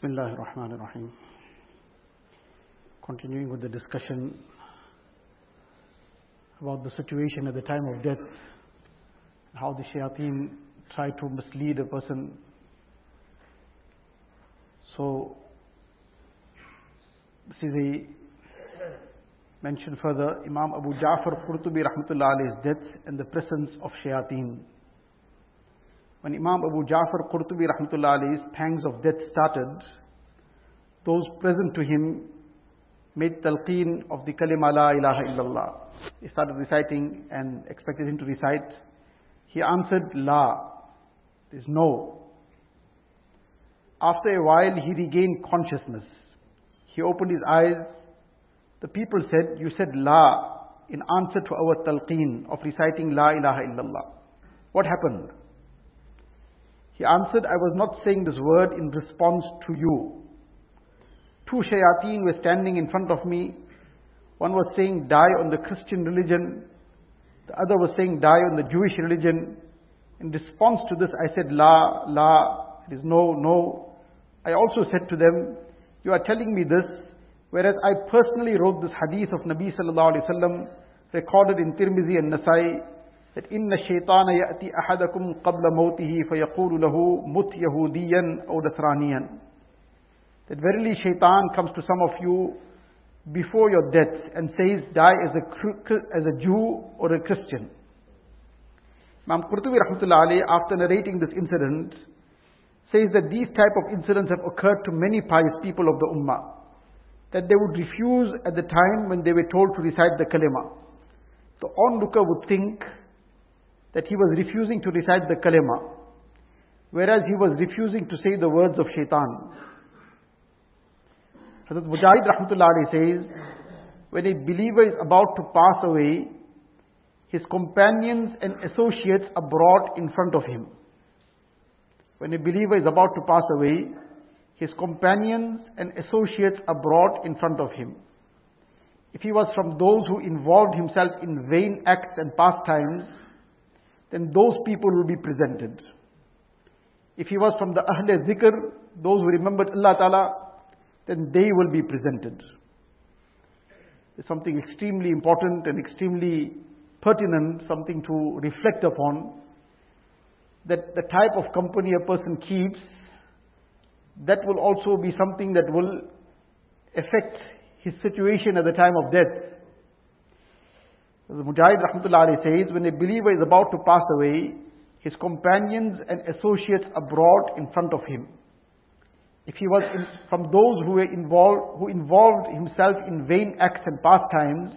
Bismillah ar-Rahman ar-Rahim. Continuing with the discussion about the situation at the time of death, how the shayateen try to mislead a person. So, this is mention further Imam Abu Ja'far Qurtubi rahmatullah alayhi's death in the presence of shayateen. When Imam Abu Ja'far Qurtubi rahmatullah alayhi's pangs of death started, those present to him made talqeen of the kalima la ilaha illallah. He started reciting and expected him to recite. He answered la. There is no. After a while he regained consciousness. He opened his eyes. The people said, you said la in answer to our talqeen of reciting la ilaha illallah. What happened? He answered, I was not saying this word in response to you. Two shayateen were standing in front of me. One was saying, die on the Christian religion. The other was saying, die on the Jewish religion. In response to this, I said, La, La, it is no, no. I also said to them, You are telling me this, whereas I personally wrote this hadith of Nabi sallallahu alayhi wasallam, recorded in Tirmizi and Nasai, that inna shaytana ya'ti fayaqulu lahu mut yahudiyan aw nasraniyan. That verily shaitan comes to some of you before your death and says, die as a, as a Jew or a Christian. Imam Qurtubi rahmatullah after narrating this incident, says that these type of incidents have occurred to many pious people of the ummah. That they would refuse at the time when they were told to recite the kalima. The onlooker would think that he was refusing to recite the kalima, whereas he was refusing to say the words of shaitan. Hazrat Mujahid Rahmatullah says, when a believer is about to pass away, his companions and associates are brought in front of him. When a believer is about to pass away, his companions and associates are brought in front of him. If he was from those who involved himself in vain acts and pastimes, then those people will be presented. If he was from the Ahle Zikr, those who remembered Allah Ta'ala, then they will be presented. It's something extremely important and extremely pertinent, something to reflect upon, that the type of company a person keeps, that will also be something that will affect his situation at the time of death. The Mujahid Rahmatullah says, when a believer is about to pass away, his companions and associates are brought in front of him. If he was in, from those who were involved, who involved himself in vain acts and pastimes,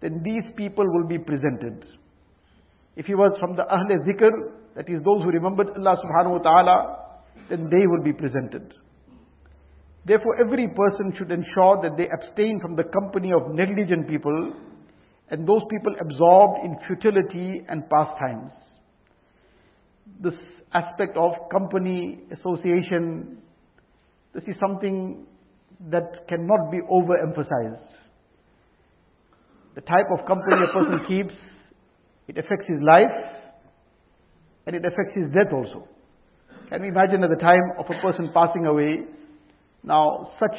then these people will be presented. If he was from the Ahle Zikr, that is those who remembered Allah subhanahu wa ta'ala, then they will be presented. Therefore, every person should ensure that they abstain from the company of negligent people and those people absorbed in futility and pastimes. This aspect of company, association, this is something that cannot be overemphasized. The type of company a person keeps, it affects his life and it affects his death also. Can we imagine at the time of a person passing away, now such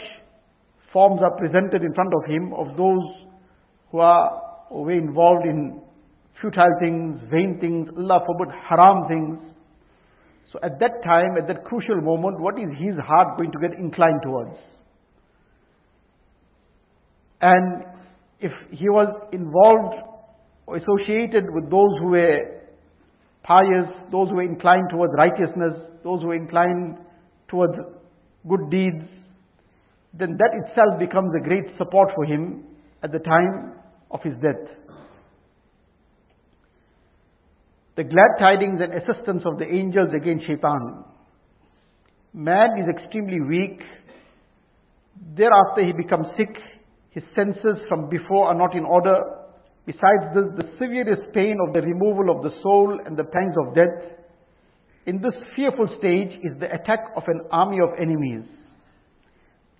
forms are presented in front of him of those who are we're involved in futile things, vain things, Allah forbid, haram things. So at that time, at that crucial moment, what is his heart going to get inclined towards? And if he was involved or associated with those who were pious, those who were inclined towards righteousness, those who were inclined towards good deeds, then that itself becomes a great support for him at the time of his death. The glad tidings and assistance of the angels against shaitan. Man is extremely weak. Thereafter he becomes sick. His senses from before are not in order. Besides this, the severest pain of the removal of the soul and the pangs of death. In this fearful stage is the attack of an army of enemies.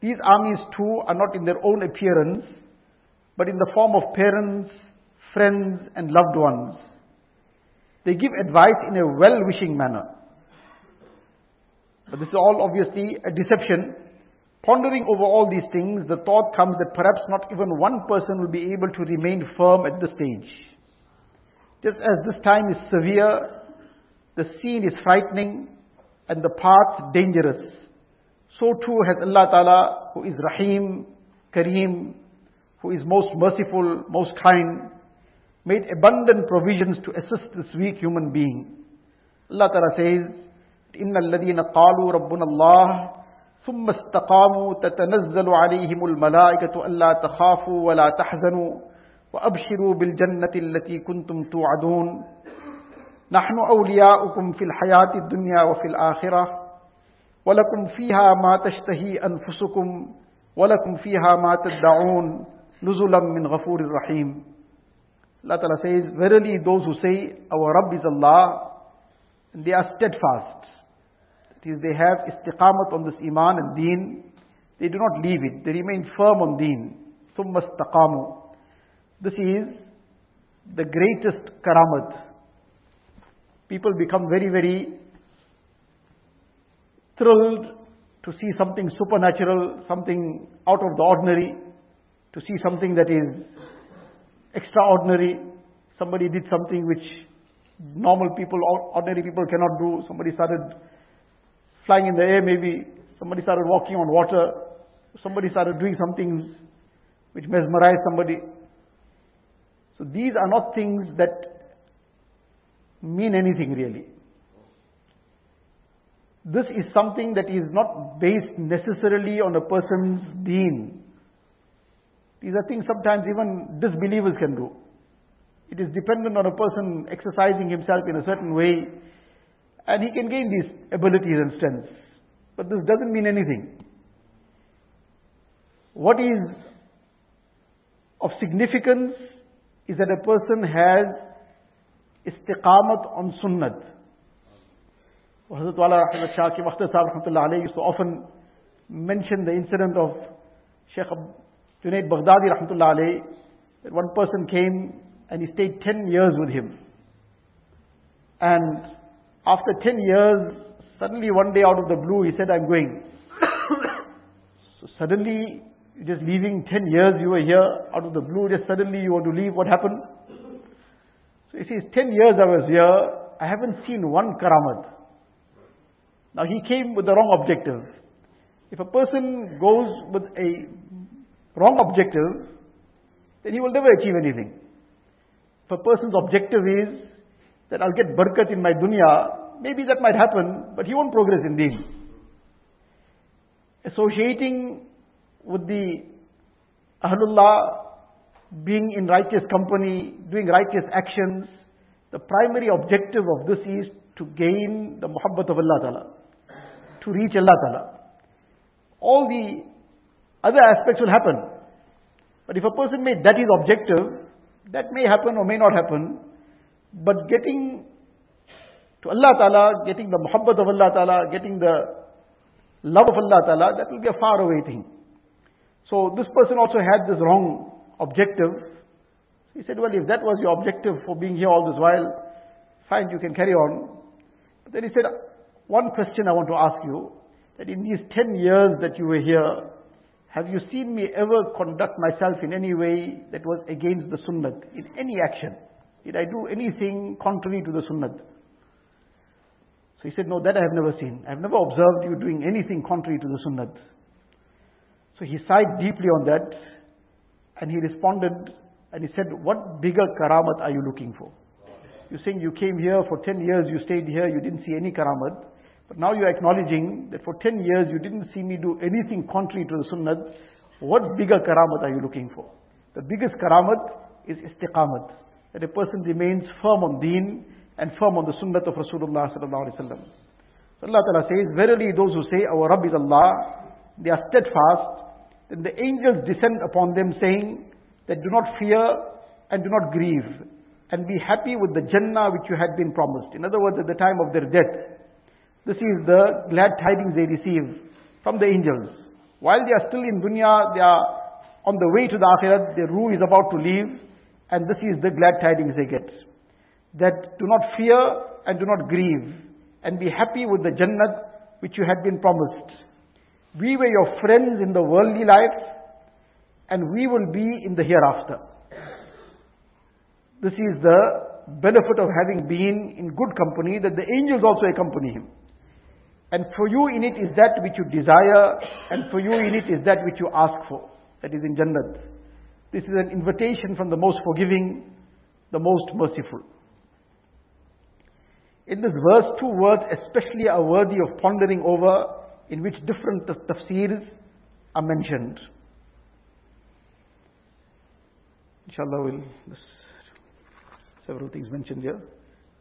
These armies too are not in their own appearance, but in the form of parents, friends, and loved ones. They give advice in a well wishing manner. But this is all obviously a deception. Pondering over all these things, the thought comes that perhaps not even one person will be able to remain firm at this stage. Just as this time is severe, the scene is frightening, and the path dangerous. So too has Allah Ta'ala, who is Rahim, Kareem, who is most merciful, most kind, made abundant provisions to assist this weak human being. Allah Ta'ala says, إِنَّ الَّذِينَ قَالُوا رَبُّنَا اللَّهِ ثم استقاموا تتنزل عليهم الملائكة ألا تخافوا ولا تحزنوا وأبشروا بالجنة التي كنتم توعدون نحن أولياؤكم في الحياة الدنيا وفي الآخرة ولكم فيها ما تشتهي أنفسكم ولكم فيها ما تدعون نزلا من غفور رحيم Allah Ta'ala says, Verily those who say, Our Rabb is Allah, they are steadfast. That is, they have istiqamat on this iman and deen. They do not leave it. They remain firm on deen. ثُمَّ اسْتَقَامُوا This is the greatest karamat. People become very, very thrilled to see something supernatural, something out of the ordinary, to see something that is extraordinary. Somebody did something which normal people, or ordinary people cannot do. Somebody started flying in the air maybe. Somebody started walking on water. Somebody started doing some things which mesmerized somebody. So these are not things that mean anything really. This is something that is not based necessarily on a person's deen. These are things sometimes even disbelievers can do. It is dependent on a person exercising himself in a certain way, and he can gain these abilities and strengths. But this doesn't mean anything. What is of significance is that a person has istiqamat on sunnat. Hazrat Wala Shah used to often mention the incident of Sheikh Junaid Baghdadi rahmatullah alayhi, that one person came and he stayed 10 years with him. And after 10 years, suddenly one day out of the blue, he said, I'm going. so suddenly, just leaving 10 years, you were here, out of the blue, just suddenly you want to leave, what happened? So he says, 10 years I was here, I haven't seen one karamat. Now he came with the wrong objective. If a person goes with a wrong objective, then he will never achieve anything. If a person's objective is that I'll get barakat in my dunya, maybe that might happen, but he won't progress in deen. Associating with the Ahlullah, being in righteous company, doing righteous actions, the primary objective of this is to gain the muhabbat of Allah Ta'ala, to reach Allah Ta'ala. All the other aspects will happen. But if a person made that his objective, that may happen or may not happen. But getting to Allah Ta'ala, getting the muhabbat of Allah Ta'ala, getting the love of Allah Ta'ala, that will be a far away thing. So this person also had this wrong objective. He said, well, if that was your objective for being here all this while, fine, you can carry on. But then he said, one question I want to ask you, that in these 10 years that you were here, have you seen me ever conduct myself in any way that was against the sunnah, in any action? Did I do anything contrary to the sunnah? So he said, no, that I have never seen. I have never observed you doing anything contrary to the sunnah. So he sighed deeply on that and he responded and he said, what bigger karamat are you looking for? You're saying you came here for 10 years, you stayed here, you didn't see any karamat. But now you're acknowledging that for 10 years you didn't see me do anything contrary to the sunnah. What bigger karamat are you looking for? The biggest karamat is istiqamat. That a person remains firm on deen and firm on the sunnah of Rasulullah sallallahu alaihi wasallam. So Allah Ta'ala says, Verily those who say, Our Rabb is Allah, they are steadfast. Then the angels descend upon them saying, that do not fear and do not grieve and be happy with the Jannah which you had been promised. In other words, at the time of their death, this is the glad tidings they receive from the angels. While they are still in dunya, they are on the way to the akhirat, their ruh is about to leave, and this is the glad tidings they get. That do not fear and do not grieve, and be happy with the jannah which you had been promised. We were your friends in the worldly life, and we will be in the hereafter. This is the benefit of having been in good company, that the angels also accompany him. And for you in it is that which you desire, and for you in it is that which you ask for. That is in Jannat. This is an invitation from the most forgiving, the most merciful. In this verse, two words especially are worthy of pondering over, in which different tafsirs are mentioned. Inshallah, we'll, several things mentioned here.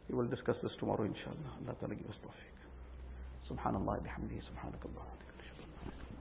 We will discuss this tomorrow, inshallah. Allah Ta'ala give us tawfiq. سبحان الله بحمده سبحانك اللهم.